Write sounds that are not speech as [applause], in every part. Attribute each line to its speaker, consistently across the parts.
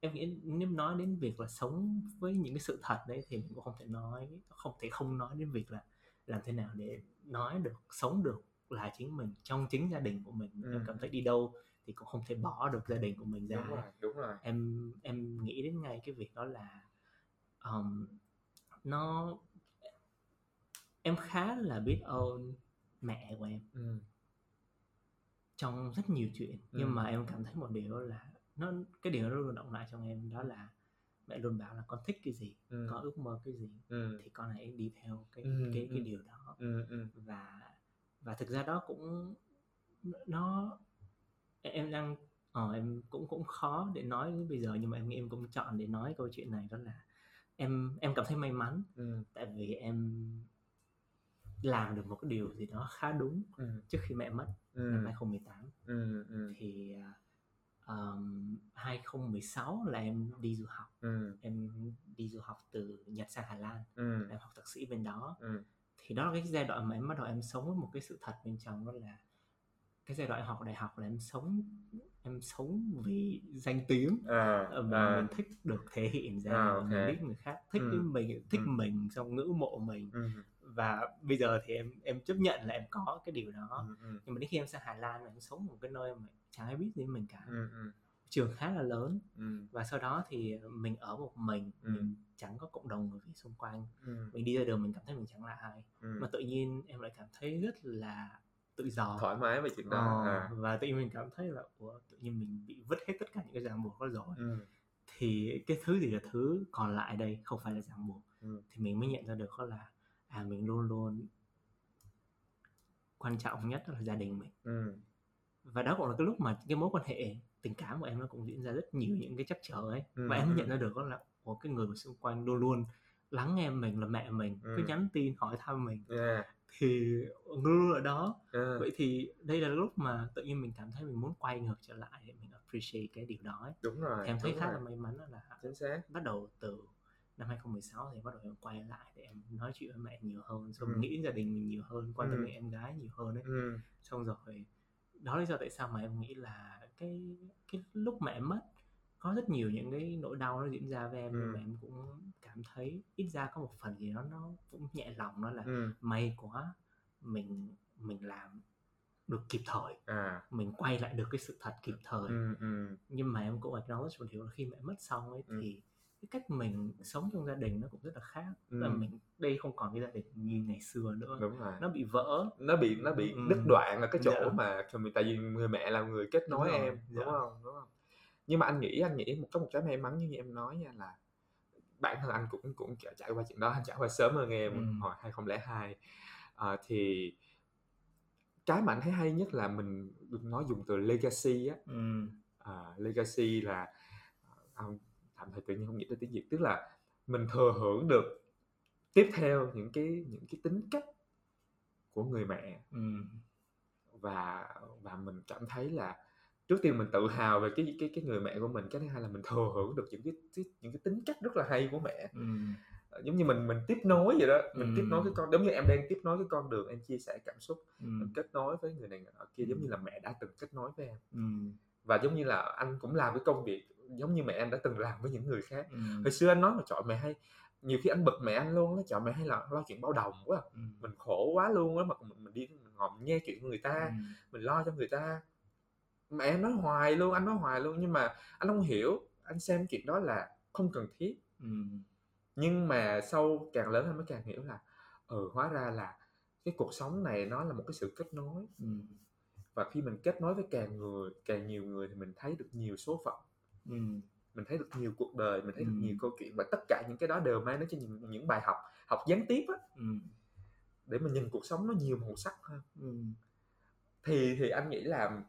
Speaker 1: em nghĩ nếu nói đến việc là sống với những cái sự thật đấy thì mình cũng không thể nói không thể không nói đến việc là làm thế nào để nói được sống được là chính mình trong chính gia đình của mình ừ. em cảm thấy đi đâu thì cũng không thể bỏ được gia đình của mình ra
Speaker 2: đúng rồi đúng rồi
Speaker 1: em em nghĩ đến ngay cái việc đó là um, nó em khá là biết ơn mẹ của em ừ. trong rất nhiều chuyện ừ. nhưng mà em cảm thấy một điều là nó cái điều nó luôn động lại trong em đó là mẹ luôn bảo là con thích cái gì ừ. con ước mơ cái gì ừ. thì con hãy đi theo cái ừ. cái cái ừ. điều đó ừ. Ừ. và và thực ra đó cũng nó em đang ờ, em cũng cũng khó để nói đến bây giờ nhưng mà em nghĩ em cũng chọn để nói câu chuyện này đó là em em cảm thấy may mắn ừ. tại vì em làm được một cái điều gì đó khá đúng ừ. trước khi mẹ mất ừ. năm 2018 ừ. Ừ. thì um, 2016 là em đi du học ừ. em đi du học từ Nhật sang Hà Lan ừ. em học thạc sĩ bên đó ừ. thì đó là cái giai đoạn mà em bắt đầu em sống với một cái sự thật bên trong đó là cái giai đoạn học đại học là em sống em sống vì danh tiếng à, ờ, và à. mình thích được thể hiện ra à, okay. mình biết người khác thích ừ. mình thích ừ. mình xong ngưỡng mộ mình ừ. Và bây giờ thì em em chấp nhận là em có cái điều đó ừ. ừ. nhưng mà đến khi em sang Hà Lan em sống một cái nơi mà chẳng ai biết gì mình cả ừ. ừ. trường khá là lớn ừ. và sau đó thì mình ở một mình ừ. mình chẳng có cộng đồng người Việt xung quanh ừ. mình đi ra đường mình cảm thấy mình chẳng là ai ừ. mà tự nhiên em lại cảm thấy rất là tự do
Speaker 2: thoải mái về chuyện đó
Speaker 1: ờ, à. và tự nhiên mình cảm thấy là Ủa, tự nhiên mình bị vứt hết tất cả những cái ràng buộc đó rồi ừ. thì cái thứ gì là thứ còn lại đây không phải là ràng buộc ừ. thì mình mới nhận ra được đó là à mình luôn luôn quan trọng nhất là gia đình mình ừ. và đó cũng là cái lúc mà cái mối quan hệ tình cảm của em nó cũng diễn ra rất nhiều những cái chắc trở ấy ừ. và em mới nhận ra được đó là của cái người xung quanh luôn luôn lắng nghe mình là mẹ mình ừ. cứ nhắn tin hỏi thăm mình yeah thì luôn ở đó à. vậy thì đây là lúc mà tự nhiên mình cảm thấy mình muốn quay ngược trở lại để mình appreciate cái điều đó ấy.
Speaker 2: đúng rồi
Speaker 1: thì em thấy khá
Speaker 2: rồi.
Speaker 1: là may mắn là
Speaker 2: chính xác
Speaker 1: bắt đầu từ năm 2016 thì bắt đầu em quay lại để em nói chuyện với mẹ nhiều hơn xong ừ. nghĩ đến gia đình mình nhiều hơn quan tâm ừ. đến em gái nhiều hơn ấy ừ. xong rồi đó là lý do tại sao mà em nghĩ là cái cái lúc mẹ mất có rất nhiều những cái nỗi đau nó diễn ra với em ừ. nhưng mà em cũng cảm thấy ít ra có một phần gì đó nó cũng nhẹ lòng đó là ừ. may quá mình mình làm được kịp thời à. mình quay lại được cái sự thật kịp thời ừ, ừ. nhưng mà em cũng acknowledge một điều là khi mẹ mất xong ấy ừ. thì cái cách mình sống trong gia đình nó cũng rất là khác ừ. là mình đây không còn cái gia đình như ngày xưa nữa
Speaker 2: đúng rồi
Speaker 1: nó bị vỡ
Speaker 2: nó bị nó bị ừ. đứt đoạn ở cái chỗ dạ. mà tại vì người mẹ là người kết nối đúng em đúng dạ. không đúng không nhưng mà anh nghĩ anh nghĩ một có một cái may mắn như em nói nha là bản thân anh cũng cũng trải qua chuyện đó anh trải qua sớm hơn em ừ. hồi 2002 à, thì cái mà anh thấy hay nhất là mình được nói dùng từ legacy á ừ. à, legacy là ông tạm thời tự nhiên không nghĩ tới tiếng việt tức là mình thừa hưởng được tiếp theo những cái những cái tính cách của người mẹ ừ. và và mình cảm thấy là trước tiên mình tự hào về cái cái cái người mẹ của mình cái thứ hai là mình thừa hưởng được những cái, những cái tính cách rất là hay của mẹ ừ. giống như mình mình tiếp nối vậy đó mình ừ. tiếp nối cái con giống như em đang tiếp nối cái con đường em chia sẻ cảm xúc ừ. mình kết nối với người này người kia giống như là mẹ đã từng kết nối với em ừ. và giống như là anh cũng làm cái công việc giống như mẹ anh đã từng làm với những người khác ừ. hồi xưa anh nói mà chọn mẹ hay nhiều khi anh bực mẹ anh luôn á chọn mẹ hay là lo chuyện bao đồng quá ừ. mình khổ quá luôn á mà mình, mình đi mình ngồi nghe chuyện của người ta ừ. mình lo cho người ta mà em nói hoài luôn anh nói hoài luôn nhưng mà anh không hiểu anh xem chuyện đó là không cần thiết ừ. nhưng mà sau càng lớn anh mới càng hiểu là ừ hóa ra là cái cuộc sống này nó là một cái sự kết nối ừ. và khi mình kết nối với càng người càng nhiều người thì mình thấy được nhiều số phận ừ. mình thấy được nhiều cuộc đời mình thấy ừ. được nhiều câu chuyện và tất cả những cái đó đều mang đến cho những những bài học học gián tiếp á ừ. để mình nhìn cuộc sống nó nhiều màu sắc hơn ừ. thì thì anh nghĩ là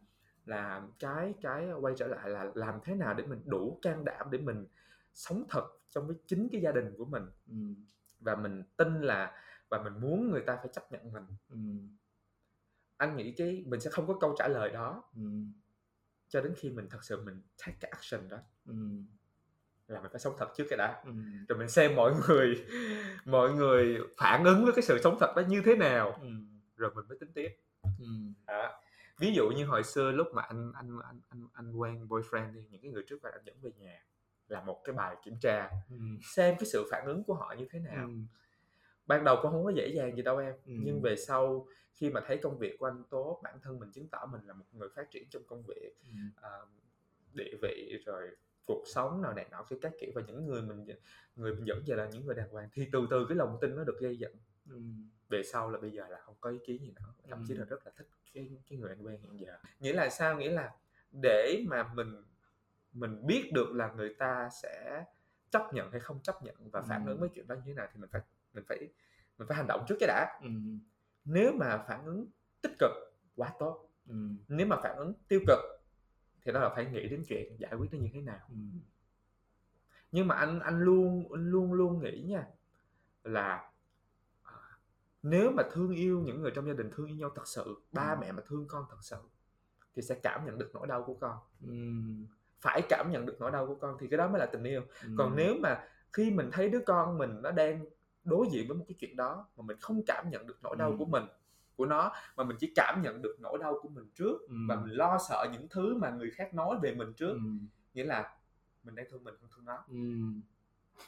Speaker 2: là cái cái quay trở lại là làm thế nào để mình đủ can đảm để mình sống thật trong với chính cái gia đình của mình ừ. và mình tin là và mình muốn người ta phải chấp nhận mình ừ. anh nghĩ cái mình sẽ không có câu trả lời đó ừ. Cho đến khi mình thật sự mình take cái action đó ừ. là mình phải sống thật trước cái đã ừ. rồi mình xem mọi người mọi người phản ứng với cái sự sống thật đó như thế nào ừ. rồi mình mới tính tiếp ừ. đó ví dụ như hồi xưa lúc mà anh anh anh anh anh quen boyfriend đi những cái người trước là anh dẫn về nhà là một cái bài kiểm tra
Speaker 1: ừ.
Speaker 2: xem cái sự phản ứng của họ như thế nào
Speaker 1: Ừ.
Speaker 2: ban đầu cũng không có dễ dàng gì đâu em
Speaker 1: Ừ.
Speaker 2: nhưng về sau khi mà thấy công việc của anh tốt bản thân mình chứng tỏ mình là một người phát triển trong công việc
Speaker 1: Ừ.
Speaker 2: à, địa vị rồi cuộc sống nào này nọ cái các kiểu và những người mình người mình dẫn về là những người đàng hoàng thì từ từ cái lòng tin nó được gây dựng
Speaker 1: Ừ.
Speaker 2: về sau là bây giờ là không có ý kiến gì nữa thậm chí
Speaker 1: Ừ.
Speaker 2: là rất là thích cái cái người anh quen hiện giờ nghĩa là sao nghĩa là để mà mình mình biết được là người ta sẽ chấp nhận hay không chấp nhận và phản
Speaker 1: Ừ.
Speaker 2: ứng với chuyện đó như thế nào thì mình phải mình phải mình phải hành động trước cái đã
Speaker 1: Ừ.
Speaker 2: nếu mà phản ứng tích cực quá tốt
Speaker 1: Ừ.
Speaker 2: nếu mà phản ứng tiêu cực thì đó là phải nghĩ đến chuyện giải quyết nó như thế nào
Speaker 1: Ừ.
Speaker 2: nhưng mà anh anh luôn anh luôn luôn nghĩ nha là à, nếu mà thương yêu những người trong gia đình thương yêu nhau thật sự ba
Speaker 1: Ừ.
Speaker 2: mẹ mà thương con thật sự thì sẽ cảm nhận được nỗi đau của con
Speaker 1: Ừ.
Speaker 2: phải cảm nhận được nỗi đau của con thì cái đó mới là tình yêu
Speaker 1: Ừ.
Speaker 2: còn nếu mà khi mình thấy đứa con mình nó đang đối diện với một cái chuyện đó mà mình không cảm nhận được nỗi đau
Speaker 1: Ừ.
Speaker 2: của mình của nó mà mình chỉ cảm nhận được nỗi đau của mình trước
Speaker 1: Ừ.
Speaker 2: và mình lo sợ những thứ mà người khác nói về mình trước
Speaker 1: Ừ.
Speaker 2: nghĩa là mình đang thương mình không thương nó
Speaker 1: Ừ.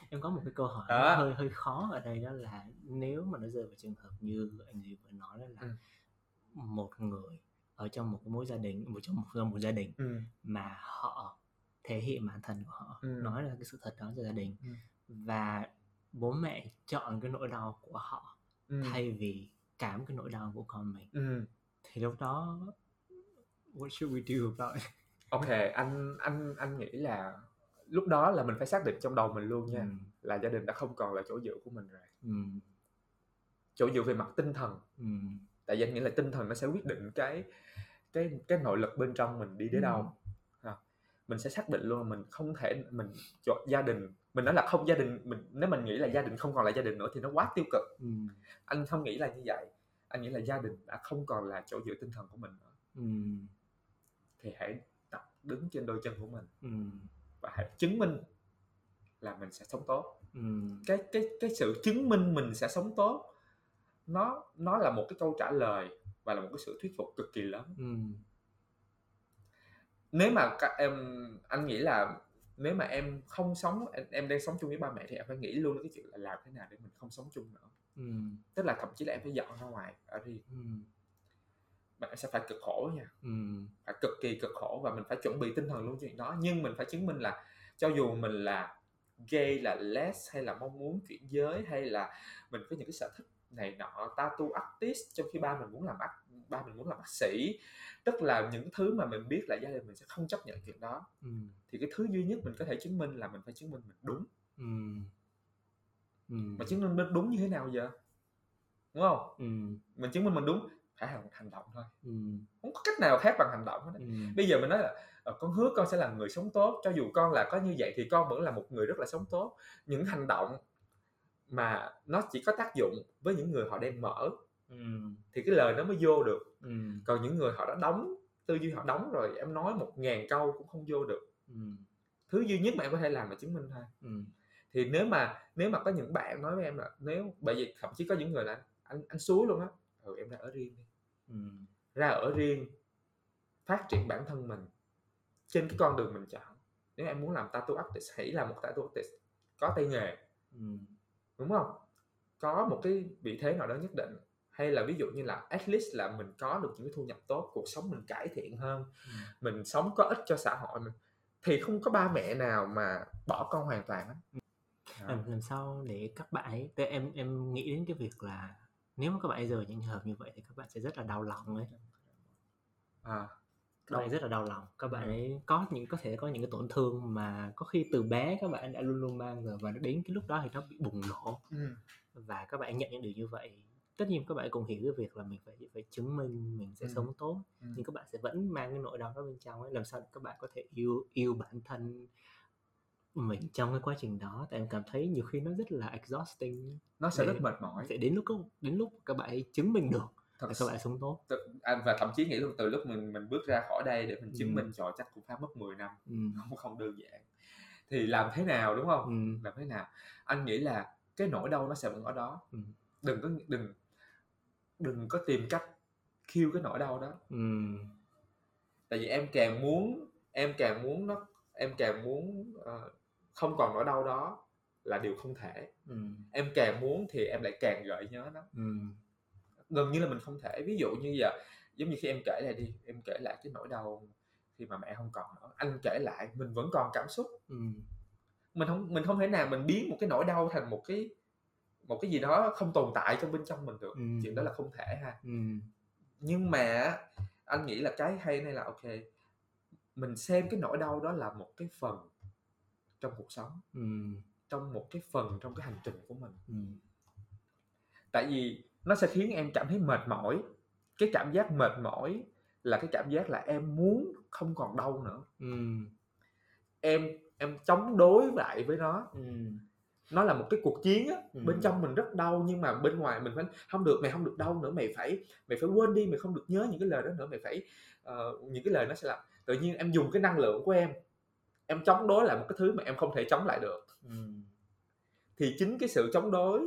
Speaker 1: Em có một cái câu hỏi
Speaker 2: Đó.
Speaker 1: hơi hơi khó ở đây đó là nếu mà nó rơi vào trường hợp như anh Duy vừa nói đó là
Speaker 2: Ừ.
Speaker 1: một người ở trong một cái mối gia đình một trong một trong một gia đình
Speaker 2: ừ.
Speaker 1: mà họ thể hiện bản thân của họ
Speaker 2: Ừ.
Speaker 1: nói ra cái sự thật đó cho gia đình
Speaker 2: Ừ.
Speaker 1: và bố mẹ chọn cái nỗi đau của họ
Speaker 2: Ừ.
Speaker 1: thay vì cảm cái nỗi đau của con mình
Speaker 2: ừ.
Speaker 1: thì lúc đó what should we do about it? [laughs]
Speaker 2: ok anh anh anh nghĩ là lúc đó là mình phải xác định trong đầu mình luôn nha
Speaker 1: Ừ.
Speaker 2: là gia đình đã không còn là chỗ dựa của mình rồi
Speaker 1: Ừ.
Speaker 2: chỗ dựa về mặt tinh thần
Speaker 1: Ừ.
Speaker 2: tại vì anh nghĩ là tinh thần nó sẽ quyết định cái cái cái nội lực bên trong mình đi đến
Speaker 1: Ừ.
Speaker 2: đâu Ha. mình sẽ xác định luôn là mình không thể mình chọn gia đình mình nói là không gia đình mình nếu mình nghĩ là gia đình không còn là gia đình nữa thì nó quá tiêu cực
Speaker 1: Ừ.
Speaker 2: anh không nghĩ là như vậy anh nghĩ là gia đình đã không còn là chỗ dựa tinh thần của mình nữa
Speaker 1: Ừ.
Speaker 2: thì hãy tập đứng trên đôi chân của mình
Speaker 1: Ừ.
Speaker 2: và hãy chứng minh là mình sẽ sống tốt
Speaker 1: Ừ.
Speaker 2: cái cái cái sự chứng minh mình sẽ sống tốt nó nó là một cái câu trả lời và là một cái sự thuyết phục cực kỳ lớn
Speaker 1: Ừ.
Speaker 2: nếu mà các em anh nghĩ là nếu mà em không sống em, em đang sống chung với ba mẹ thì em phải nghĩ luôn cái chuyện là làm thế nào để mình không sống chung nữa
Speaker 1: Ừ.
Speaker 2: tức là thậm chí là em phải dọn ra ngoài ở riêng
Speaker 1: Ừ.
Speaker 2: bạn sẽ phải cực khổ nha
Speaker 1: Ừ.
Speaker 2: phải cực kỳ cực khổ và mình phải chuẩn bị tinh thần luôn chuyện đó nhưng mình phải chứng minh là cho dù mình là gay là les hay là mong muốn chuyển giới hay là mình có những cái sở thích này nọ tattoo artist trong khi ba mình muốn làm art, ba mình muốn làm bác sĩ tức là những thứ mà mình biết là gia đình mình sẽ không chấp nhận chuyện đó
Speaker 1: Ừ.
Speaker 2: thì cái thứ duy nhất mình có thể chứng minh là mình phải chứng minh mình đúng
Speaker 1: Ừ. Ừ.
Speaker 2: mà chứng minh mình đúng như thế nào giờ đúng không
Speaker 1: Ừ.
Speaker 2: mình chứng minh mình đúng phải hành hành động thôi
Speaker 1: Ừ.
Speaker 2: không có cách nào khác bằng hành động hết.
Speaker 1: Ừ.
Speaker 2: bây giờ mình nói là ờ, con hứa con sẽ là người sống tốt cho dù con là có như vậy thì con vẫn là một người rất là sống tốt những hành động mà nó chỉ có tác dụng với những người họ đang mở
Speaker 1: Ừ.
Speaker 2: thì cái lời nó mới vô được
Speaker 1: Ừ.
Speaker 2: còn những người họ đã đóng tư duy họ đóng rồi em nói một ngàn câu cũng không vô được
Speaker 1: Ừ.
Speaker 2: thứ duy nhất mà em có thể làm là chứng minh thôi
Speaker 1: Ừ.
Speaker 2: thì nếu mà nếu mà có những bạn nói với em là nếu bởi vì thậm chí có những người là anh anh suối luôn á ừ em ra ở riêng đi
Speaker 1: Ừ.
Speaker 2: ra ở riêng phát triển bản thân mình trên cái con đường mình chọn nếu em muốn làm tattoo artist hãy làm một tattoo artist có tay nghề
Speaker 1: Ừ.
Speaker 2: đúng không có một cái vị thế nào đó nhất định hay là ví dụ như là at least là mình có được những cái thu nhập tốt cuộc sống mình cải thiện hơn
Speaker 1: Ừ.
Speaker 2: mình sống có ích cho xã hội mình thì không có ba mẹ nào mà bỏ con hoàn toàn á.
Speaker 1: Làm, làm sao để các bạn ấy tại em em nghĩ đến cái việc là nếu mà các bạn rời những trường hợp như vậy thì các bạn sẽ rất là đau lòng ấy.
Speaker 2: À,
Speaker 1: các bạn rất là đau lòng. Các bạn ấy có những có thể có những cái tổn thương mà có khi từ bé các bạn đã luôn luôn mang rồi và đến cái lúc đó thì nó bị bùng nổ.
Speaker 2: Ừ.
Speaker 1: và các bạn nhận những điều như vậy tất nhiên các bạn cùng hiểu cái việc là mình phải phải chứng minh mình sẽ
Speaker 2: Ừ.
Speaker 1: sống tốt
Speaker 2: Ừ.
Speaker 1: nhưng các bạn sẽ vẫn mang cái nỗi đau đó bên trong ấy làm sao để các bạn có thể yêu yêu bản thân mình trong cái quá trình đó tại em cảm thấy nhiều khi nó rất là exhausting
Speaker 2: nó sẽ
Speaker 1: Để-
Speaker 2: rất mệt mỏi
Speaker 1: sẽ đến lúc đến lúc các bạn ấy chứng minh được
Speaker 2: thật
Speaker 1: các bạn sống tốt
Speaker 2: tự- anh và thậm chí nghĩ luôn từ lúc mình mình bước ra khỏi đây để mình chứng
Speaker 1: Ừ.
Speaker 2: minh cho chắc cũng phải mất 10 năm
Speaker 1: ừ. [laughs]
Speaker 2: không không đơn giản thì làm thế nào đúng không
Speaker 1: Ừ.
Speaker 2: làm thế nào anh nghĩ là cái nỗi đau nó sẽ vẫn ở đó
Speaker 1: Ừ.
Speaker 2: đừng có đừng đừng có tìm cách khiêu cái nỗi đau đó
Speaker 1: Ừ.
Speaker 2: tại vì em càng muốn em càng muốn nó em càng muốn ờ, không còn nỗi đau đó là điều không thể ừ. em càng muốn thì em lại càng gợi nhớ nó ừ. gần như là mình không thể ví dụ như giờ giống như khi em kể lại đi em kể lại cái nỗi đau khi mà mẹ không còn nữa anh kể lại mình vẫn còn cảm xúc ừ. mình không mình không thể nào mình biến một cái nỗi đau thành một cái một cái gì đó không tồn tại trong bên trong mình được ừ. chuyện đó là không thể ha ừ. nhưng mà anh nghĩ là cái hay này là ok mình xem cái nỗi đau đó là một cái phần trong cuộc sống ừ. trong một cái phần trong cái hành trình của mình ừ. tại vì nó sẽ khiến em cảm thấy mệt mỏi cái cảm giác mệt mỏi là cái cảm giác là em muốn không còn đau nữa ừ. em em chống đối lại với nó ừ. Nó là một cái cuộc chiến á ừ. bên trong mình rất đau nhưng mà bên ngoài mình phải không được mày không được đau nữa mày phải mày phải quên đi mày không được nhớ những cái lời đó nữa mày phải uh, những cái lời nó sẽ làm tự nhiên em dùng cái năng lượng của em em chống đối lại một cái thứ mà em không thể chống lại được ừ. thì chính cái sự chống đối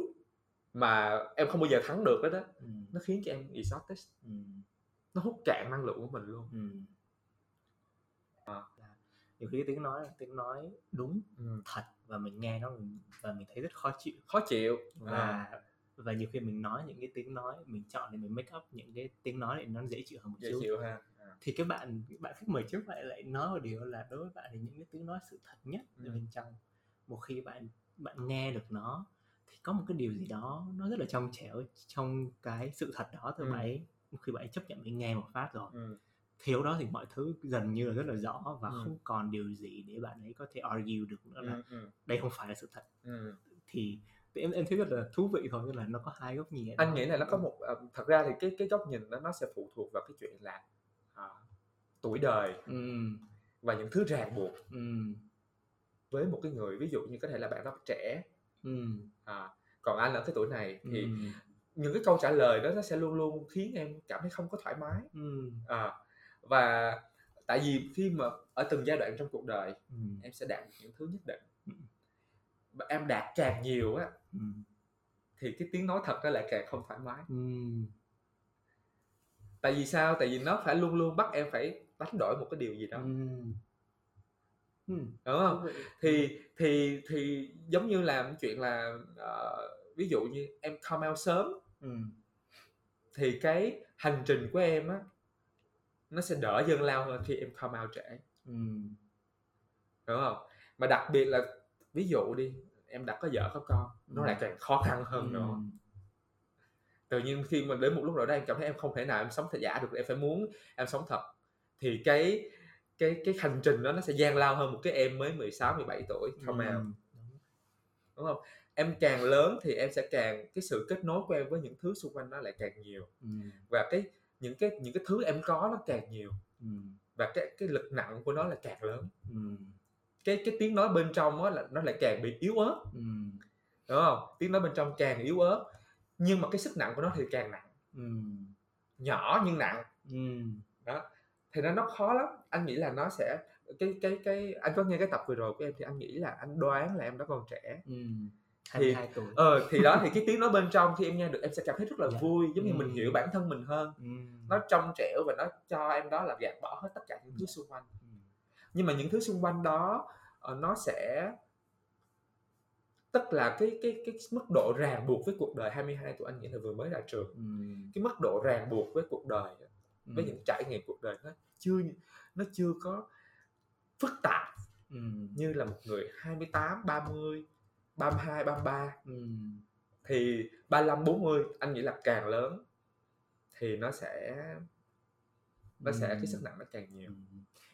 Speaker 2: mà em không bao giờ thắng được đó đó ừ. nó khiến cho em exhausted ừ. nó hút cạn năng lượng của mình luôn ừ.
Speaker 1: à. Nhiều khi tiếng nói tiếng nói đúng ừ. thật và mình nghe nó và mình thấy rất khó chịu
Speaker 2: khó chịu
Speaker 1: và à. và nhiều khi mình nói những cái tiếng nói mình chọn để mình make up những cái tiếng nói để nó dễ chịu hơn một
Speaker 2: dễ
Speaker 1: chút
Speaker 2: chịu ha
Speaker 1: thì các bạn bạn khách mời trước lại lại nói một điều là đối với bạn thì những cái tiếng nói sự thật nhất ừ. bên trong một khi bạn bạn nghe được nó thì có một cái điều gì đó nó rất là trong trẻo trong cái sự thật đó từ ừ. bạn khi bạn chấp nhận mình nghe một phát rồi ừ. Thiếu đó thì mọi thứ gần như là rất là rõ và ừ. không còn điều gì để bạn ấy có thể argue được nữa là ừ. ừ. đây không phải là sự thật ừ. thì thì em em thấy rất là thú vị thôi tức là nó có hai góc nhìn
Speaker 2: anh nghĩ là nó có một uh, thật ra thì cái cái góc nhìn đó nó sẽ phụ thuộc vào cái chuyện là tuổi đời ừ. và những thứ ràng buộc ừ. với một cái người ví dụ như có thể là bạn đó trẻ ừ. à, còn anh ở cái tuổi này thì ừ. những cái câu trả lời đó nó sẽ luôn luôn khiến em cảm thấy không có thoải mái ừ. à, và tại vì khi mà ở từng giai đoạn trong cuộc đời ừ. em sẽ đạt được những thứ nhất định ừ. và em đạt càng nhiều á ừ. thì cái tiếng nói thật đó lại càng không thoải mái ừ. tại vì sao tại vì nó phải luôn luôn bắt em phải đánh đổi một cái điều gì đó ừ. Ừ. đúng không thì thì thì giống như làm chuyện là uh, ví dụ như em come out sớm ừ. thì cái hành trình của em á nó sẽ đỡ dâng lao hơn khi em come out trễ ừ. đúng không mà đặc biệt là ví dụ đi em đã có vợ có con nó lại càng khó khăn hơn ừ. nữa tự nhiên khi mà đến một lúc nào đó em cảm thấy em không thể nào em sống thật giả được em phải muốn em sống thật thì cái cái cái hành trình đó nó sẽ gian lao hơn một cái em mới 16 17 tuổi không ừ. nào đúng không em càng lớn thì em sẽ càng cái sự kết nối của em với những thứ xung quanh nó lại càng nhiều ừ. và cái những cái những cái thứ em có nó càng nhiều ừ. và cái cái lực nặng của nó là càng lớn ừ. cái cái tiếng nói bên trong á là nó lại càng bị yếu ớt ừ. đúng không tiếng nói bên trong càng yếu ớt nhưng mà cái sức nặng của nó thì càng nặng ừ. nhỏ nhưng nặng ừ. đó thì nó nó khó lắm anh nghĩ là nó sẽ cái cái cái anh có nghe cái tập vừa rồi của em thì anh nghĩ là anh đoán là em đó còn trẻ ừ. Thì tuổi. ờ thì đó thì cái tiếng nói bên trong khi em nghe được em sẽ cảm thấy rất là yeah. Dạ. vui giống như ừ. mình hiểu bản thân mình hơn ừ. nó trong trẻo và nó cho em đó là gạt bỏ hết tất cả những thứ xung quanh ừ. nhưng mà những thứ xung quanh đó uh, nó sẽ tức là cái cái cái mức độ ràng buộc với cuộc đời 22 tuổi anh nghĩ là vừa mới ra trường ừ. cái mức độ ràng buộc với cuộc đời ừ. với những trải nghiệm cuộc đời nó chưa nó chưa có phức tạp ừ. như là một người 28, 30, 32, 33 ừ. thì 35, 40 anh nghĩ là càng lớn thì nó sẽ nó ừ. sẽ cái sức nặng nó càng nhiều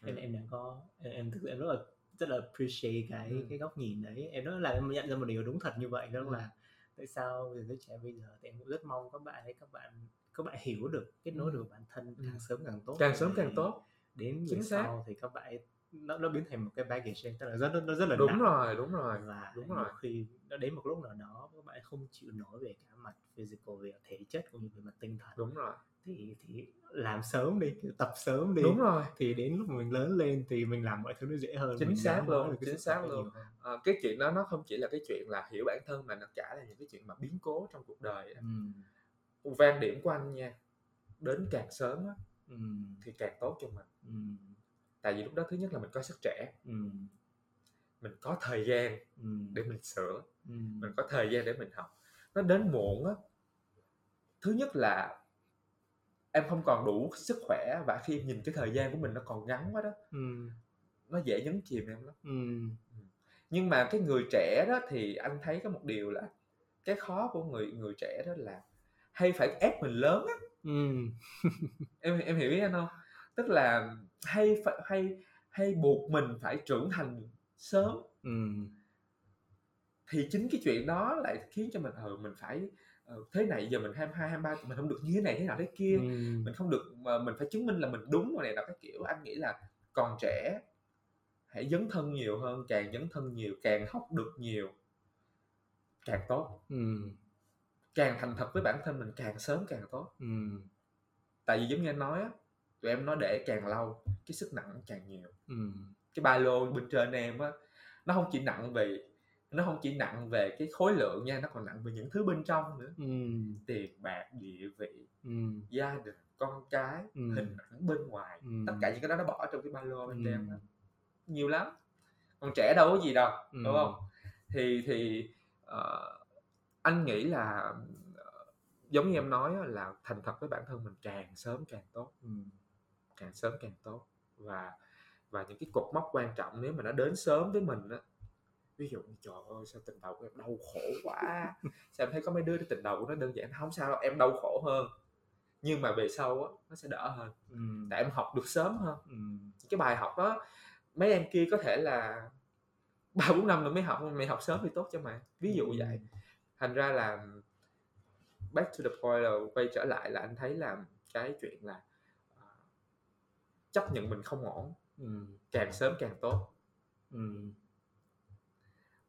Speaker 2: ừ.
Speaker 1: em em đã có em, em thực sự em rất là rất là appreciate cái ừ. cái góc nhìn đấy em rất là em nhận ra một điều đúng thật như vậy đó ừ. là tại sao về giới trẻ bây giờ thì em cũng rất mong các bạn ấy các bạn các bạn hiểu được kết nối được bản thân càng ừ. sớm càng tốt
Speaker 2: càng sớm càng tốt
Speaker 1: đến chính xác sau thì các bạn nó nó biến thành một cái baggage tức là rất nó rất là
Speaker 2: đúng nặng. rồi đúng rồi
Speaker 1: và
Speaker 2: đúng rồi.
Speaker 1: khi nó đến một lúc nào đó các bạn không chịu nổi về cả mặt physical về thể chất cũng như về mặt tinh thần.
Speaker 2: Đúng rồi.
Speaker 1: Thì thì làm sớm đi tập sớm đi.
Speaker 2: Đúng rồi.
Speaker 1: Thì đến lúc mình lớn lên thì mình làm mọi thứ nó dễ hơn
Speaker 2: chính xác luôn chính xác luôn. à, cái chuyện đó nó không chỉ là cái chuyện là hiểu bản thân mà nó cả là những cái chuyện mà biến cố trong cuộc đời ừ. van điểm của anh nha đến càng sớm á ừ. thì càng tốt cho mình. Ừ. tại vì lúc đó thứ nhất là mình có sức trẻ ừ. mình có thời gian ừ. để mình sửa ừ. mình có thời gian để mình học nó đến muộn á thứ nhất là em không còn đủ sức khỏe và khi nhìn cái thời gian của mình nó còn ngắn quá đó ừ. nó dễ nhấn chìm em lắm ừ. ừ. nhưng mà cái người trẻ đó thì anh thấy có một điều là cái khó của người người trẻ đó là hay phải ép mình lớn á ừ. [laughs] em em hiểu ý anh không tức là hay hay hay buộc mình phải trưởng thành sớm ừ. thì chính cái chuyện đó lại khiến cho mình ừ, mình phải uh, thế này giờ mình 22 23 mình không được như thế này thế nào thế kia ừ. mình không được mình phải chứng minh là mình đúng rồi này là cái kiểu anh nghĩ là còn trẻ hãy dấn thân nhiều hơn càng dấn thân nhiều càng học được nhiều càng tốt ừ. càng thành thật với bản thân mình càng sớm càng tốt ừ. tại vì giống như anh nói á tụi em nói để càng lâu cái sức nặng càng nhiều ừ. cái ba lô bên trên em á nó không chỉ nặng về nó không chỉ nặng về cái khối lượng nha nó còn nặng về những thứ bên trong nữa ừ. tiền bạc địa vị ừ. gia đình con cái ừ. hình ảnh bên ngoài ừ. tất cả những cái đó nó bỏ trong cái ba lô bên ừ. em đó. nhiều lắm còn trẻ đâu có gì đâu ừ. đúng không thì thì uh, anh nghĩ là uh, giống như em nói là thành thật với bản thân mình càng sớm càng tốt ừ. Càng sớm càng tốt và và những cái cột mốc quan trọng nếu mà nó đến sớm với mình á ví dụ như trời ơi sao tình đầu của em đau khổ quá sao em thấy có mấy đứa tình đầu của nó đơn giản không sao đâu em đau khổ hơn nhưng mà về sau á nó sẽ đỡ hơn ừ. tại em học được sớm hơn ừ. cái bài học đó mấy em kia có thể là ba bốn năm rồi mới học mày học sớm thì tốt cho mày ví dụ ừ. vậy thành ra là back to the point là quay trở lại là anh thấy là cái chuyện là chấp nhận mình không ổn ừ. càng sớm càng tốt ừ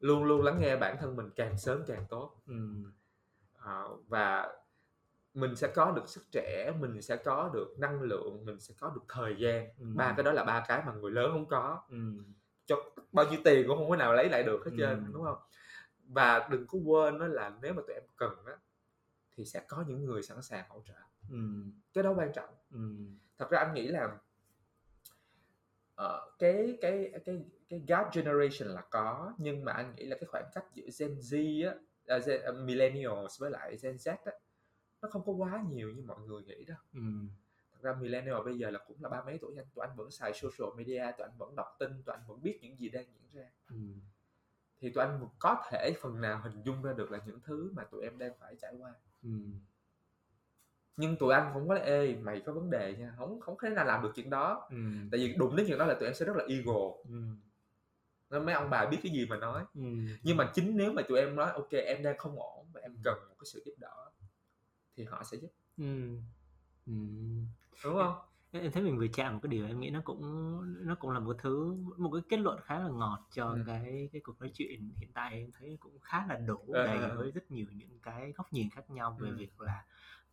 Speaker 2: luôn luôn lắng nghe bản thân mình càng sớm càng tốt ừ. à, và mình sẽ có được sức trẻ mình sẽ có được năng lượng mình sẽ có được thời gian ừ. ba cái đó là ba cái mà người lớn không có ừ. cho bao nhiêu tiền cũng không có nào lấy lại được hết trơn ừ. đúng không và đừng có quên đó là nếu mà tụi em cần á thì sẽ có những người sẵn sàng hỗ trợ ừ. cái đó quan trọng ừ. thật ra anh nghĩ là uh, cái cái cái cái gap generation là có nhưng mà anh nghĩ là cái khoảng cách giữa Gen Z á, uh, Gen, uh, millennials với lại Gen Z á nó không có quá nhiều như mọi người nghĩ đâu. Ừ. Thật ra millennial bây giờ là cũng là ba mấy tuổi anh tụi anh vẫn xài social media, tụi anh vẫn đọc tin, tụi anh vẫn biết những gì đang diễn ra. Ừ. Thì tụi anh có thể phần nào hình dung ra được là những thứ mà tụi em đang phải trải qua. Ừ nhưng tụi anh không có là ê mày có vấn đề nha không không thể nào làm được chuyện đó ừ. tại vì đụng đến chuyện đó là tụi em sẽ rất là ego ừ. Nên mấy ông bà biết cái gì mà nói ừ. nhưng mà chính nếu mà tụi em nói ok em đang không ổn và em cần một cái sự giúp đỡ thì họ sẽ giúp ừ.
Speaker 1: Ừ. đúng không em thấy mình vừa chạm một cái điều em nghĩ nó cũng nó cũng là một thứ một cái kết luận khá là ngọt cho ừ. cái cái cuộc nói chuyện hiện tại em thấy cũng khá là đủ ờ, đầy ừ. với rất nhiều những cái góc nhìn khác nhau về ừ. việc là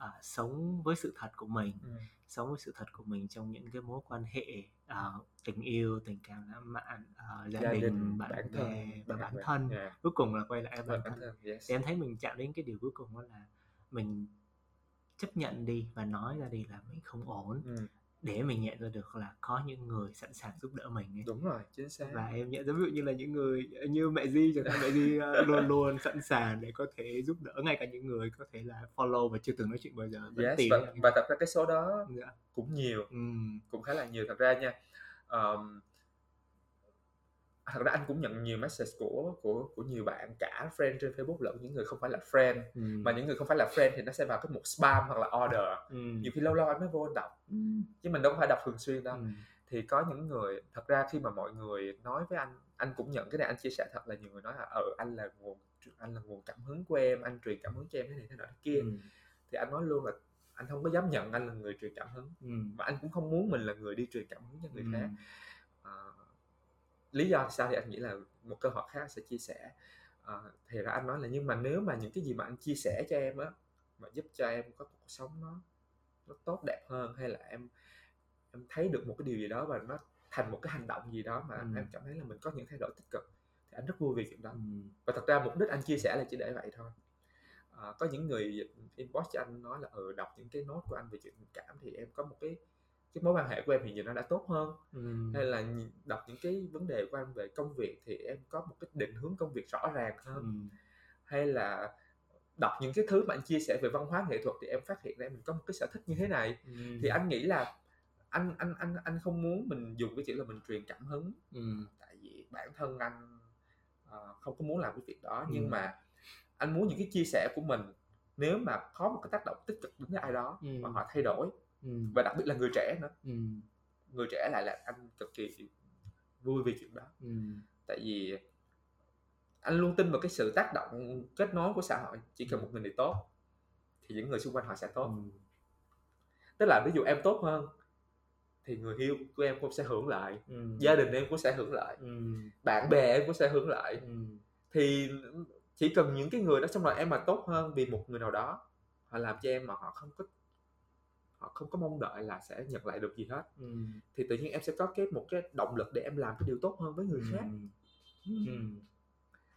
Speaker 1: uh, sống với sự thật của mình ừ. sống với sự thật của mình trong những cái mối quan hệ uh, tình yêu tình cảm lãng mạn uh, gia, gia đình, đình bạn, bè và bản thân yeah. cuối cùng là quay lại bản, bản thân, thân. Yes. em thấy mình chạm đến cái điều cuối cùng đó là mình chấp nhận đi và nói ra đi là mình không ổn ừ để mình nhận ra được là có những người sẵn sàng giúp đỡ mình ấy.
Speaker 2: đúng rồi chính xác
Speaker 1: và em nhận ra ví dụ như là những người như mẹ di chẳng hạn mẹ di ờ, luôn luôn sẵn sàng để có thể giúp đỡ ngay cả những người có thể là follow và chưa từng nói chuyện bao giờ
Speaker 2: yes, và, và thật ra cái số đó. Dạ. cũng nhiều ừ. cũng khá là nhiều thật ra nha um, thật ra anh cũng nhận nhiều message của của của nhiều bạn cả friend trên Facebook lẫn những người không phải là friend ừ. mà những người không phải là friend thì nó sẽ vào cái mục spam hoặc là order ừ. nhiều khi lâu lâu anh mới vô anh đọc ừ. chứ mình đâu phải đọc thường xuyên đâu ừ. thì có những người thật ra khi mà mọi người nói với anh anh cũng nhận cái này anh chia sẻ thật là nhiều người nói là ờ anh là nguồn anh là nguồn cảm hứng của em anh truyền cảm hứng cho em thế này thế nọ thế kia ừ. thì anh nói luôn là anh không có dám nhận anh là người truyền cảm hứng ừ. mà anh cũng không muốn mình là người đi truyền cảm hứng cho người ừ. khác lý do sao thì anh nghĩ là một câu hỏi khác sẽ chia sẻ à, thì ra anh nói là nhưng mà nếu mà những cái gì mà anh chia sẻ cho em á mà giúp cho em có cuộc sống nó nó tốt đẹp hơn hay là em em thấy được một cái điều gì đó và nó thành một cái hành động gì đó mà ừ. em cảm thấy là mình có những thay đổi tích cực thì anh rất vui vì chuyện đó ừ. và thật ra mục đích anh chia sẻ là chỉ để vậy thôi à, có những người inbox cho anh nói là ừ đọc những cái nốt của anh về chuyện tình cảm thì em có một cái cái mối quan hệ của em hiện giờ nó đã tốt hơn ừ. hay là đọc những cái vấn đề của em về công việc thì em có một cái định hướng công việc rõ ràng hơn ừ. hay là đọc những cái thứ mà anh chia sẻ về văn hóa nghệ thuật thì em phát hiện ra mình có một cái sở thích như thế này ừ. thì anh nghĩ là anh anh anh anh không muốn mình dùng cái chữ là mình truyền cảm hứng ừ. tại vì bản thân anh uh, không có muốn làm cái việc đó ừ. nhưng mà anh muốn những cái chia sẻ của mình nếu mà có một cái tác động tích cực đến ai đó ừ. mà họ thay đổi ừ. và đặc biệt là người trẻ nữa ừ. người trẻ lại là anh cực kỳ vui vì chuyện đó ừ. tại vì anh luôn tin vào cái sự tác động kết nối của xã hội chỉ cần một người này tốt thì những người xung quanh họ sẽ tốt ừ. tức là ví dụ em tốt hơn thì người yêu của em cũng sẽ hưởng lại ừ. gia đình em cũng sẽ hưởng lại ừ. bạn bè em cũng sẽ hưởng lại ừ. thì chỉ cần những cái người đó xong rồi em mà tốt hơn vì một người nào đó họ làm cho em mà họ không có họ không có mong đợi là sẽ nhận lại được gì hết ừ. thì tự nhiên em sẽ có cái một cái động lực để em làm cái điều tốt hơn với người khác ừ. Ừ.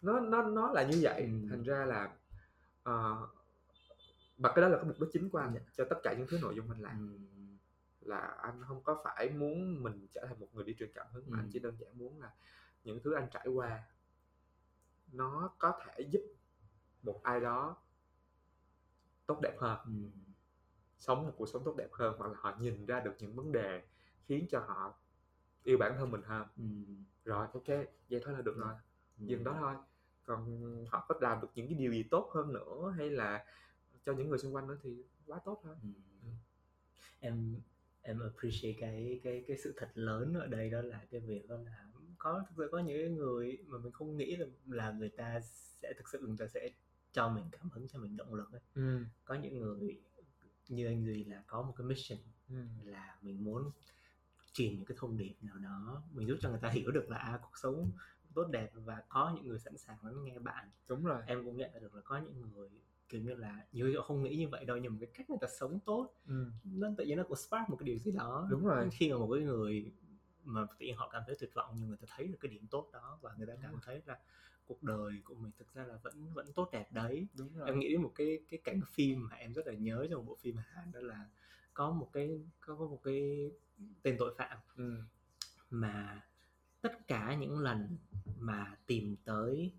Speaker 2: nó nó nó là như vậy ừ. thành ra là uh, và cái đó là cái mục đích chính của anh ừ. cho tất cả những thứ nội dung anh làm ừ là anh không có phải muốn mình trở thành một người đi truyền cảm hứng mà ừ. anh chỉ đơn giản muốn là những thứ anh trải qua nó có thể giúp một ai đó tốt đẹp hơn ừ. Sống một cuộc sống tốt đẹp hơn hoặc là họ nhìn ra được những vấn đề khiến cho họ yêu bản thân mình hơn ừ. rồi ok vậy thôi là được rồi ừ. dừng đó thôi còn họ có làm được những cái điều gì tốt hơn nữa hay là cho những người xung quanh nữa thì quá tốt thôi ừ.
Speaker 1: Ừ. em em appreciate cái cái cái sự thật lớn ở đây đó là cái việc đó là có thực sự có những người mà mình không nghĩ là là người ta sẽ thực sự người ta sẽ cho mình cảm hứng cho mình động lực ấy. Ừ. có những người như anh duy là có một cái mission ừ. là mình muốn truyền những cái thông điệp nào đó mình giúp cho người ta hiểu được là à, cuộc sống tốt đẹp và có những người sẵn sàng lắng nghe bạn.
Speaker 2: Đúng rồi.
Speaker 1: Em cũng nhận được là có những người kiểu như là nhiều họ không nghĩ như vậy đâu nhưng mà cái cách người ta sống tốt ừ. nó tự nhiên nó cũng spark một cái điều gì đó.
Speaker 2: Đúng rồi.
Speaker 1: Khi mà một cái người mà tự nhiên họ cảm thấy tuyệt vọng nhưng người ta thấy được cái điểm tốt đó và người ta cảm thấy là cuộc đời của mình thực ra là vẫn vẫn tốt đẹp đấy
Speaker 2: đúng rồi.
Speaker 1: em nghĩ đến một cái cái cảnh phim mà em rất là nhớ trong bộ phim Hàn đó là có một cái có, có một cái tên tội phạm ừ. mà tất cả những lần mà tìm tới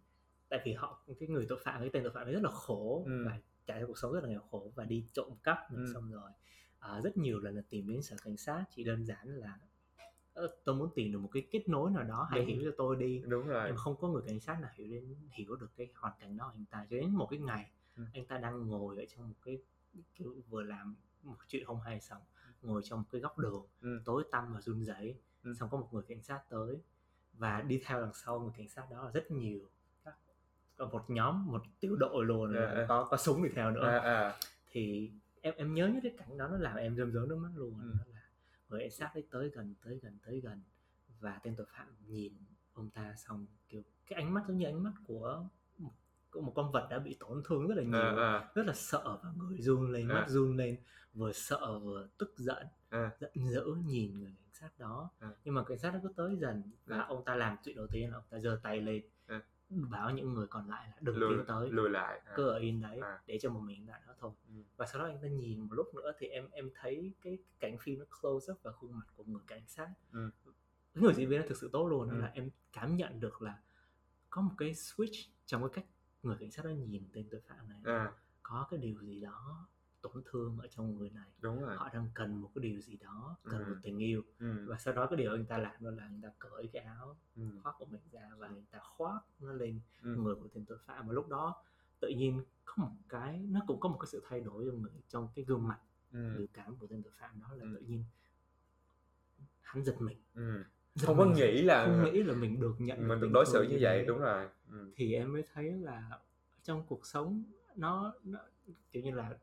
Speaker 1: tại vì họ cái người tội phạm cái tên tội phạm ấy rất là khổ ừ. và trải qua cuộc sống rất là nghèo khổ và đi trộm cắp ừ. xong rồi à, rất nhiều lần là tìm đến sở cảnh sát chỉ đơn giản là tôi muốn tìm được một cái kết nối nào đó hãy đúng. hiểu cho tôi đi
Speaker 2: đúng rồi
Speaker 1: nhưng không có người cảnh sát nào hiểu đến hiểu được cái hoàn cảnh đó anh ta cho đến một cái ngày ừ. anh ta đang ngồi ở trong một cái kiểu vừa làm một chuyện không hay xong ngồi trong một cái góc đường ừ. tối tăm và run rẩy ừ. xong có một người cảnh sát tới và đi theo đằng sau người cảnh sát đó là rất nhiều có một nhóm một tiểu đội luôn à, à. có có súng đi theo nữa à, à. thì em em nhớ những cái cảnh đó nó làm em rơm rớm nước mắt luôn ừ. Người sát ấy tới gần tới gần tới gần và tên tội phạm nhìn ông ta xong kiểu cái ánh mắt giống như ánh mắt của một, một con vật đã bị tổn thương rất là nhiều à, à. rất là sợ và người run lên à. mắt run lên vừa sợ vừa tức giận à. giận dữ nhìn người cảnh sát đó à. nhưng mà cảnh sát nó cứ tới dần và à. ông ta làm chuyện đầu tiên là ông ta giơ tay lên bảo những người còn lại là đừng lùi, tiến tới
Speaker 2: lùi lại
Speaker 1: à. cứ ở yên đấy à. để cho một mình lại đó thôi ừ. và sau đó anh ta nhìn một lúc nữa thì em em thấy cái, cái cảnh phim nó close up vào khuôn mặt của người cảnh sát ừ. cái người diễn viên nó thực sự tốt luôn ừ. là em cảm nhận được là có một cái switch trong cái cách người cảnh sát đó nhìn tên tội phạm này à. có cái điều gì đó tổn thương ở trong người này
Speaker 2: đúng rồi
Speaker 1: họ đang cần một cái điều gì đó cần ừ. một tình yêu ừ. và sau đó cái điều anh ta làm đó là anh ta cởi cái áo ừ. khoác của mình ra và anh ta khoác nó lên ừ. người của tên tội phạm và lúc đó tự nhiên có một cái nó cũng có một cái sự thay đổi trong người trong cái gương mặt ừ. biểu cảm của tên tội phạm đó là ừ. tự nhiên hắn giật mình
Speaker 2: ừ. Giật không mình, có nghĩ là
Speaker 1: không nghĩ là mình được nhận
Speaker 2: mình được đối xử như vậy đúng rồi
Speaker 1: ừ. thì em mới thấy là trong cuộc sống nó, nó kiểu như là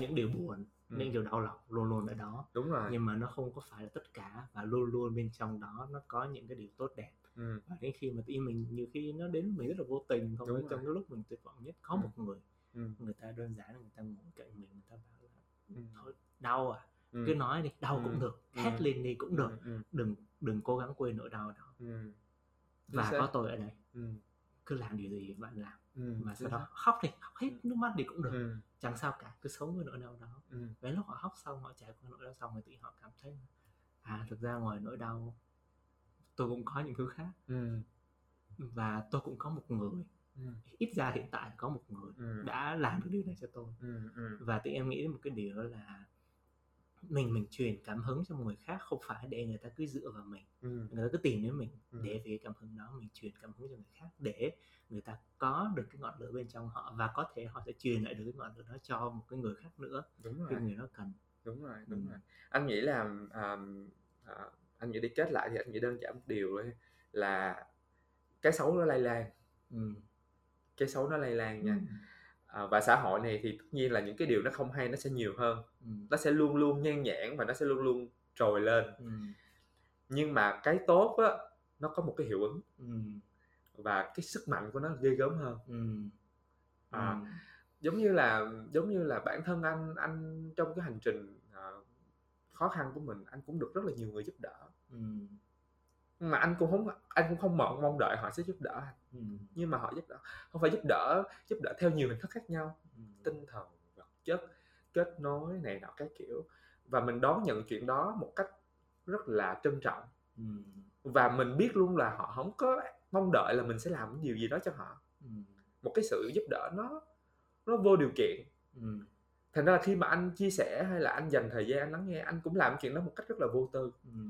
Speaker 1: những điều buồn ừ. những điều đau lòng luôn luôn ở đó
Speaker 2: đúng rồi
Speaker 1: nhưng mà nó không có phải là tất cả và luôn luôn bên trong đó nó có những cái điều tốt đẹp ừ. và đến khi mà tự mình nhiều khi nó đến mình rất là vô tình thôi đúng trong cái lúc mình tuyệt vọng nhất có ừ. một người ừ. người ta đơn giản là người ta ngồi cạnh mình người ta bảo là ừ. thôi đau à ừ. cứ nói đi đau ừ. cũng được ừ. hét ừ. lên đi cũng được ừ. đừng đừng cố gắng quên nỗi đau đó ừ. và có tôi ở đây ừ. cứ làm điều gì bạn làm ừ, mà sau đó khóc đi khóc hết nước mắt đi cũng được ừ. Chẳng sao cả cứ sống với nỗi đau đó ừ. lúc họ khóc xong họ trải qua nỗi đau xong thì tự họ cảm thấy à thực ra ngoài nỗi đau tôi cũng có những thứ khác ừ. và tôi cũng có một người ừ. ít ra hiện tại có một người ừ. đã làm được điều này cho tôi ừ. Ừ. và thì em nghĩ đến một cái điều đó là mình mình truyền cảm hứng cho người khác không phải để người ta cứ dựa vào mình ừ. người ta cứ tìm đến mình ừ. để vì cảm hứng đó mình truyền cảm hứng cho người khác để người ta có được cái ngọn lửa bên trong họ và có thể họ sẽ truyền lại được cái ngọn lửa đó cho một cái người khác nữa
Speaker 2: đúng rồi
Speaker 1: khi người đó cần
Speaker 2: đúng rồi đúng ừ. rồi anh nghĩ là um, uh, anh nghĩ đi kết lại thì anh nghĩ đơn giản một điều thôi là cái xấu nó lây lan ừ. cái xấu nó lây lan nha ừ à, và xã hội này thì tất nhiên là những cái điều nó không hay nó sẽ nhiều hơn ừ. nó sẽ luôn luôn nhan nhản và nó sẽ luôn luôn trồi lên ừ. nhưng mà cái tốt á nó có một cái hiệu ứng ừ. và cái sức mạnh của nó ghê gớm hơn ừ. À, ừ. giống như là giống như là bản thân anh anh trong cái hành trình uh, khó khăn của mình anh cũng được rất là nhiều người giúp đỡ ừ mà anh cũng không anh cũng không mong mong đợi họ sẽ giúp đỡ anh ừ. nhưng mà họ giúp đỡ không phải giúp đỡ giúp đỡ theo nhiều hình thức khác nhau ừ. tinh thần vật chất kết nối này nọ cái kiểu và mình đón nhận chuyện đó một cách rất là trân trọng ừ. và mình biết luôn là họ không có mong đợi là mình sẽ làm điều gì đó cho họ ừ. một cái sự giúp đỡ nó nó vô điều kiện ừ. thành ra là khi mà anh chia sẻ hay là anh dành thời gian lắng nghe anh cũng làm chuyện đó một cách rất là vô tư ừ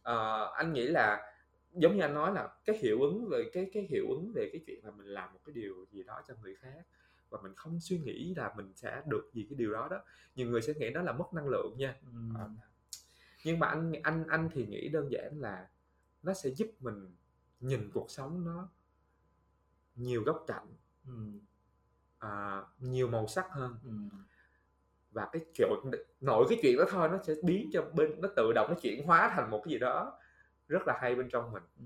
Speaker 2: uh, anh nghĩ là giống như anh nói là cái hiệu ứng về cái cái hiệu ứng về cái chuyện là mình làm một cái điều gì đó cho người khác và mình không suy nghĩ là mình sẽ được gì cái điều đó đó nhiều người sẽ nghĩ đó là mất năng lượng nha ừ. nhưng mà anh anh anh thì nghĩ đơn giản là nó sẽ giúp mình nhìn cuộc sống nó nhiều góc cạnh ừ. à, nhiều màu sắc hơn ừ. Và cái chuyện nội cái chuyện đó thôi nó sẽ biến cho bên nó tự động nó chuyển hóa thành một cái gì đó rất là hay bên trong mình ừ.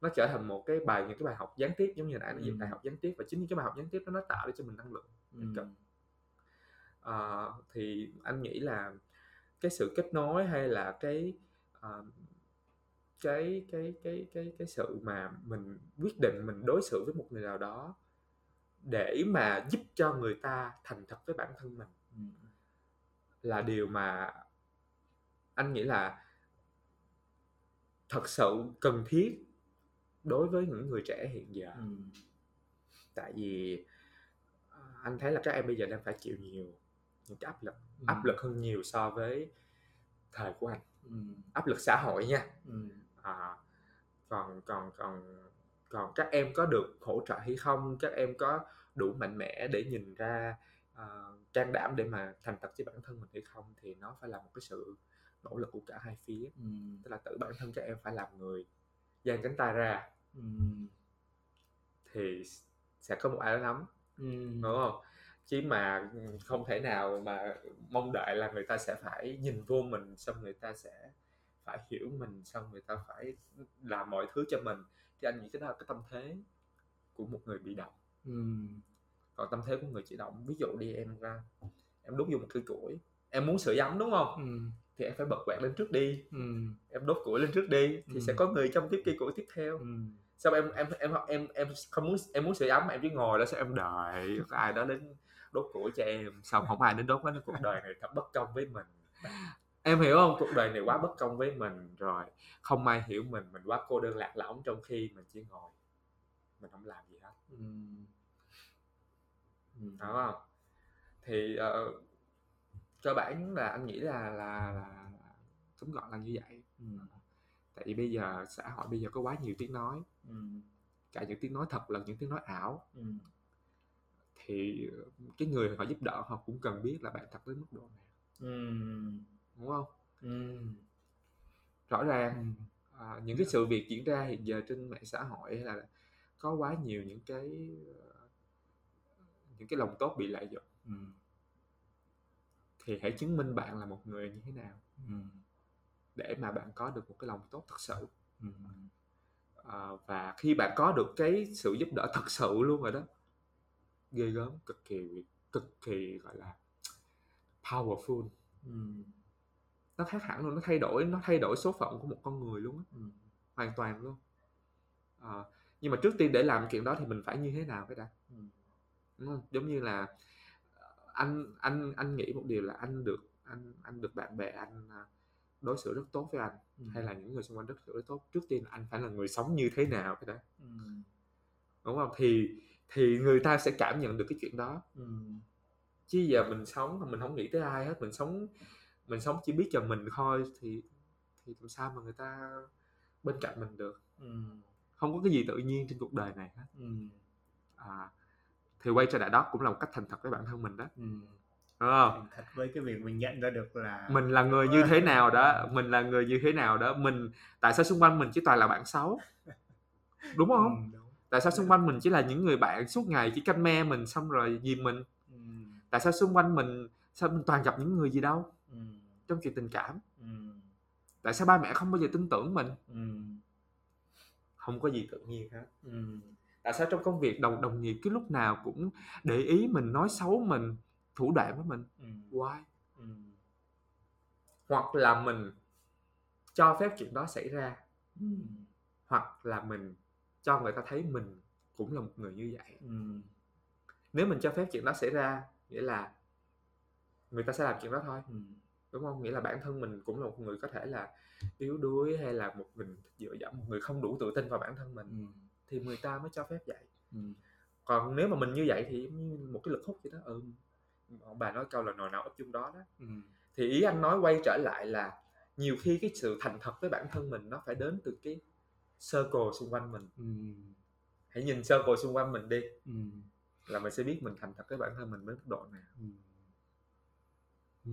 Speaker 2: nó trở thành một cái bài những cái bài học gián tiếp giống như nãy nó ừ. bài học gián tiếp và chính những cái bài học gián tiếp đó nó tạo ra cho mình năng lượng ừ. cần à, thì anh nghĩ là cái sự kết nối hay là cái uh, cái cái cái cái cái sự mà mình quyết định mình đối xử với một người nào đó để mà giúp cho người ta thành thật với bản thân mình. Là điều mà anh nghĩ là thật sự cần thiết đối với những người trẻ hiện giờ ừ. tại vì à, anh thấy là các em bây giờ đang phải chịu nhiều những cái áp lực ừ. áp lực hơn nhiều so với thời của anh ừ. áp lực xã hội nha ừ. à, còn còn còn còn các em có được hỗ trợ hay không các em có đủ mạnh mẽ để nhìn ra uh, can đảm để mà thành thật với bản thân mình hay không thì nó phải là một cái sự nỗ lực của cả hai phía ừ. tức là tự bản thân các em phải làm người dang cánh tay ra ừ. thì sẽ có một ai đó nắm ừ. đúng không chứ mà không thể nào mà mong đợi là người ta sẽ phải nhìn vô mình xong người ta sẽ phải hiểu mình xong người ta phải làm mọi thứ cho mình thì anh nghĩ cái đó là cái tâm thế của một người bị động ừ. Còn tâm thế của người chỉ động ví dụ đi em ra em đút vô một cây củi em muốn sửa ấm đúng không? Ừ. Thì em phải bật quạt lên trước đi. Ừ. em đốt củi lên trước đi thì ừ. sẽ có người trong tiếp cây củi tiếp theo. Ừ. xong em em em em em không muốn em muốn sưởi ấm em chỉ ngồi đó sao em đợi có ai đó đến đốt củi cho em. Xong không ai đến đốt hết cuộc đời này thật bất công với mình. Em hiểu không? Cuộc đời này quá bất công với mình rồi. Không ai hiểu mình mình quá cô đơn lạc lõng trong khi mình chỉ ngồi. Mình không làm gì hết. Ừ. Đúng không thì uh, cơ bản là anh nghĩ là là, là tóm gọn là như vậy ừ. tại vì bây giờ xã hội bây giờ có quá nhiều tiếng nói ừ. cả những tiếng nói thật là những tiếng nói ảo ừ. thì cái người họ giúp đỡ họ cũng cần biết là bạn thật đến mức độ nào ừ. đúng không ừ. rõ ràng ừ. à, những cái sự việc diễn ra hiện giờ trên mạng xã hội hay là có quá nhiều những cái những cái lòng tốt bị lợi dụng ừ thì hãy chứng minh bạn là một người như thế nào ừ. để mà bạn có được một cái lòng tốt thật sự ừ. à, và khi bạn có được cái sự giúp đỡ thật sự luôn rồi đó ghê gớm cực kỳ cực kỳ gọi là powerful ừ. nó khác hẳn luôn nó thay đổi nó thay đổi số phận của một con người luôn á ừ. hoàn toàn luôn à, nhưng mà trước tiên để làm chuyện đó thì mình phải như thế nào cái đã. Đúng không giống như là anh anh anh nghĩ một điều là anh được anh anh được bạn bè anh à, đối xử rất tốt với anh ừ. hay là những người xung quanh đối xử rất tốt trước tiên anh phải là người sống như thế nào cái đó ừ. đúng không thì thì người ta sẽ cảm nhận được cái chuyện đó ừ. chứ giờ mình sống mà mình không nghĩ tới ai hết mình sống mình sống chỉ biết cho mình thôi thì thì làm sao mà người ta bên cạnh mình được ừ. không có cái gì tự nhiên trên cuộc đời này hết ừ. à, thì quay trở lại đó cũng là một cách thành thật với bản thân mình đó ừ.
Speaker 1: Đúng không? thật với cái việc mình nhận ra được là
Speaker 2: mình là người như thế nào đó mình là người như thế nào đó mình tại sao xung quanh mình chỉ toàn là bạn xấu đúng không ừ, đúng. tại sao xung quanh mình chỉ là những người bạn suốt ngày chỉ canh me mình xong rồi dìm mình ừ. tại sao xung quanh mình sao mình toàn gặp những người gì đâu ừ. trong chuyện tình cảm ừ. tại sao ba mẹ không bao giờ tin tưởng mình ừ. không có gì tự nhiên hết ừ. Tại sao trong công việc đồng đồng nghiệp cái lúc nào cũng để ý mình nói xấu mình thủ đoạn với mình ừ. why ừ. hoặc là mình cho phép chuyện đó xảy ra ừ. hoặc là mình cho người ta thấy mình cũng là một người như vậy ừ. nếu mình cho phép chuyện đó xảy ra nghĩa là người ta sẽ làm chuyện đó thôi ừ. đúng không nghĩa là bản thân mình cũng là một người có thể là yếu đuối hay là một mình dựa dẫm một người không đủ tự tin vào bản thân mình ừ. Thì người ta mới cho phép vậy ừ. còn nếu mà mình như vậy thì một cái lực hút vậy đó ừ bà nói câu là nồi nào ấp chung đó đó ừ. thì ý anh nói quay trở lại là nhiều khi cái sự thành thật với bản thân mình nó phải đến từ cái circle xung quanh mình ừ. hãy nhìn circle xung quanh mình đi ừ. là mình sẽ biết mình thành thật với bản thân mình đến mức độ nào ừ.
Speaker 1: Ừ.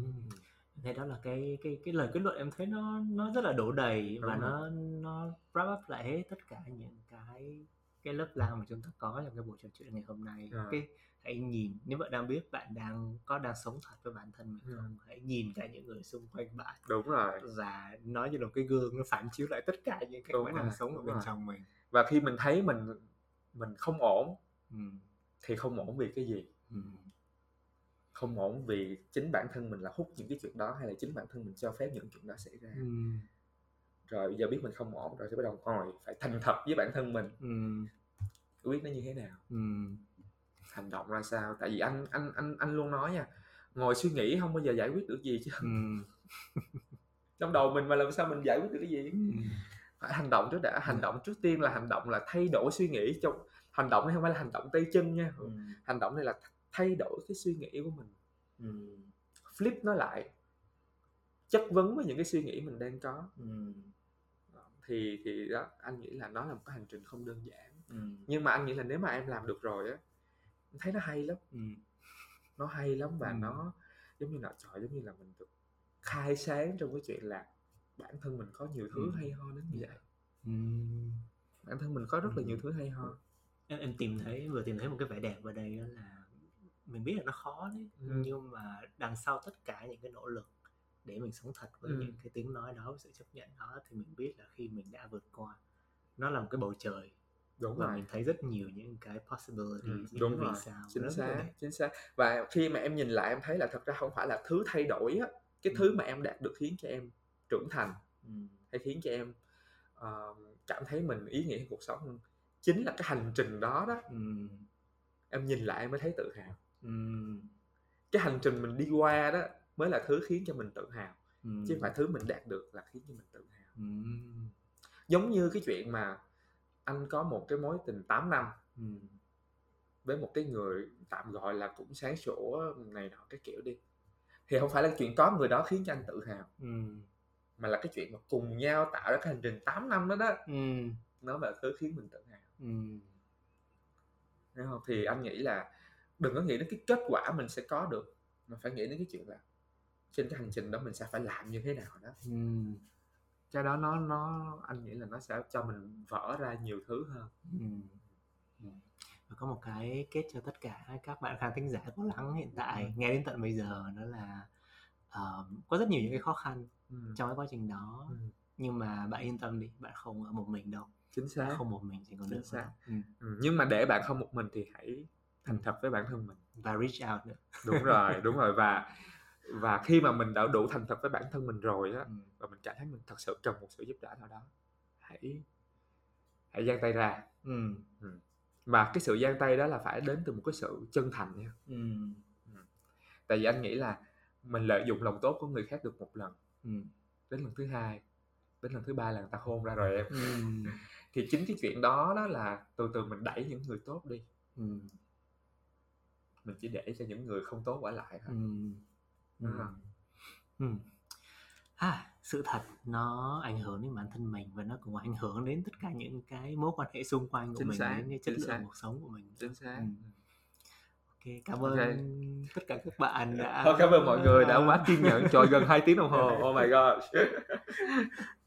Speaker 1: Thế đó là cái cái cái lời kết luận em thấy nó nó rất là đổ đầy Đúng và rồi. nó nó wrap up lại hết tất cả những cái cái lớp lang mà chúng ta có trong cái buổi trò chuyện ngày hôm nay à. cái hãy nhìn nếu bạn đang biết bạn đang có đang sống thật với bản thân mình ừ. không hãy nhìn cả những người xung quanh bạn
Speaker 2: đúng rồi
Speaker 1: và nói như là cái gương nó phản chiếu lại tất cả những cái bạn đang sống ở bên rồi. trong mình
Speaker 2: và khi mình thấy mình mình không ổn ừ. thì không ổn vì cái gì ừ. Không ổn vì chính bản thân mình là hút những cái chuyện đó hay là chính bản thân mình cho phép những chuyện đó xảy ra ừ. rồi bây giờ biết mình không ổn rồi thì bắt đầu ngồi phải thành thật với bản thân mình ừ. biết nó như thế nào ừ hành động ra sao tại vì anh anh anh anh luôn nói nha ngồi suy nghĩ không bao giờ giải quyết được gì chứ ừ. [laughs] trong đầu mình mà làm sao mình giải quyết được cái gì ừ. phải hành động trước đã hành động trước tiên là hành động là thay đổi suy nghĩ trong hành động này không phải là hành động tay chân nha ừ. hành động này là thay đổi cái suy nghĩ của mình ừ. flip nó lại chất vấn với những cái suy nghĩ mình đang có ừ. thì thì đó anh nghĩ là nó là một cái hành trình không đơn giản ừ. nhưng mà anh nghĩ là nếu mà em làm được rồi á thấy nó hay lắm ừ. nó hay lắm và ừ. nó giống như là trời giống như là mình được khai sáng trong cái chuyện là bản thân mình có nhiều thứ ừ. hay ho đến như vậy ừ. bản thân mình có rất là nhiều thứ hay ho
Speaker 1: em em tìm thấy vừa tìm thấy một cái vẻ đẹp ở đây đó là mình biết là nó khó đấy ừ. nhưng mà đằng sau tất cả những cái nỗ lực để mình sống thật với ừ. những cái tiếng nói đó sự chấp nhận đó thì mình biết là khi mình đã vượt qua nó là một cái bầu trời đúng và rồi mình thấy rất nhiều những cái possibilities ừ, những đúng rồi sao
Speaker 2: chính xác chính xác và khi mà em nhìn lại em thấy là thật ra không phải là thứ thay đổi á cái ừ. thứ mà em đạt được khiến cho em trưởng thành ừ. hay khiến cho em uh, cảm thấy mình ý nghĩa cuộc sống hơn chính là cái hành trình đó đó ừ. em nhìn lại em mới thấy tự hào cái hành trình mình đi qua đó mới là thứ khiến cho mình tự hào ừ. chứ không phải thứ mình đạt được là khiến cho mình tự hào ừ. giống như cái chuyện mà anh có một cái mối tình 8 năm ừ. với một cái người tạm gọi là cũng sáng sủa này nọ cái kiểu đi thì không phải là chuyện có người đó khiến cho anh tự hào ừ. mà là cái chuyện mà cùng nhau tạo ra cái hành trình 8 năm đó đó ừ. nó là thứ khiến mình tự hào ừ. Đúng không? thì anh nghĩ là đừng có nghĩ đến cái kết quả mình sẽ có được mà phải nghĩ đến cái chuyện là trên cái hành trình đó mình sẽ phải làm như thế nào đó ừ cái đó nó nó anh nghĩ là nó sẽ cho mình vỡ ra nhiều thứ hơn ừ.
Speaker 1: Ừ. và có một cái kết cho tất cả các bạn khán thính giả có lắng hiện tại ừ. nghe đến tận bây giờ đó là uh, có rất nhiều những cái khó khăn ừ. trong cái quá trình đó ừ. nhưng mà bạn yên tâm đi bạn không ở một mình đâu
Speaker 2: chính xác
Speaker 1: không một mình thì còn được
Speaker 2: ừ. Ừ. nhưng mà để bạn không một mình thì hãy thành thật với bản thân mình
Speaker 1: và reach out nữa
Speaker 2: đúng rồi đúng rồi và [laughs] và khi mà mình đã đủ thành thật với bản thân mình rồi á ừ. và mình cảm thấy mình thật sự cần một sự giúp đỡ nào đó hãy hãy giang tay ra ừ. Ừ. mà cái sự giang tay đó là phải đến từ một cái sự chân thành nha ừ. Ừ. tại vì anh nghĩ là mình lợi dụng lòng tốt của người khác được một lần ừ. đến lần thứ hai đến lần thứ ba là người ta hôn ra rồi em ừ. [laughs] thì chính cái chuyện đó đó là từ từ mình đẩy những người tốt đi ừ. Mình chỉ để cho những người không tốt ở lại thôi ừ.
Speaker 1: Ừ. Ừ. À, sự thật nó ảnh hưởng đến bản thân mình và nó cũng ảnh hưởng đến tất cả những cái mối quan hệ xung quanh của chính mình xác, đến chất lượng xác. cuộc sống của mình
Speaker 2: chính xác ừ.
Speaker 1: ok cảm ơn okay. tất cả các bạn đã
Speaker 2: cảm ơn mọi người đã [laughs] quá kiên nhẫn cho gần 2 tiếng đồng hồ oh my god [laughs]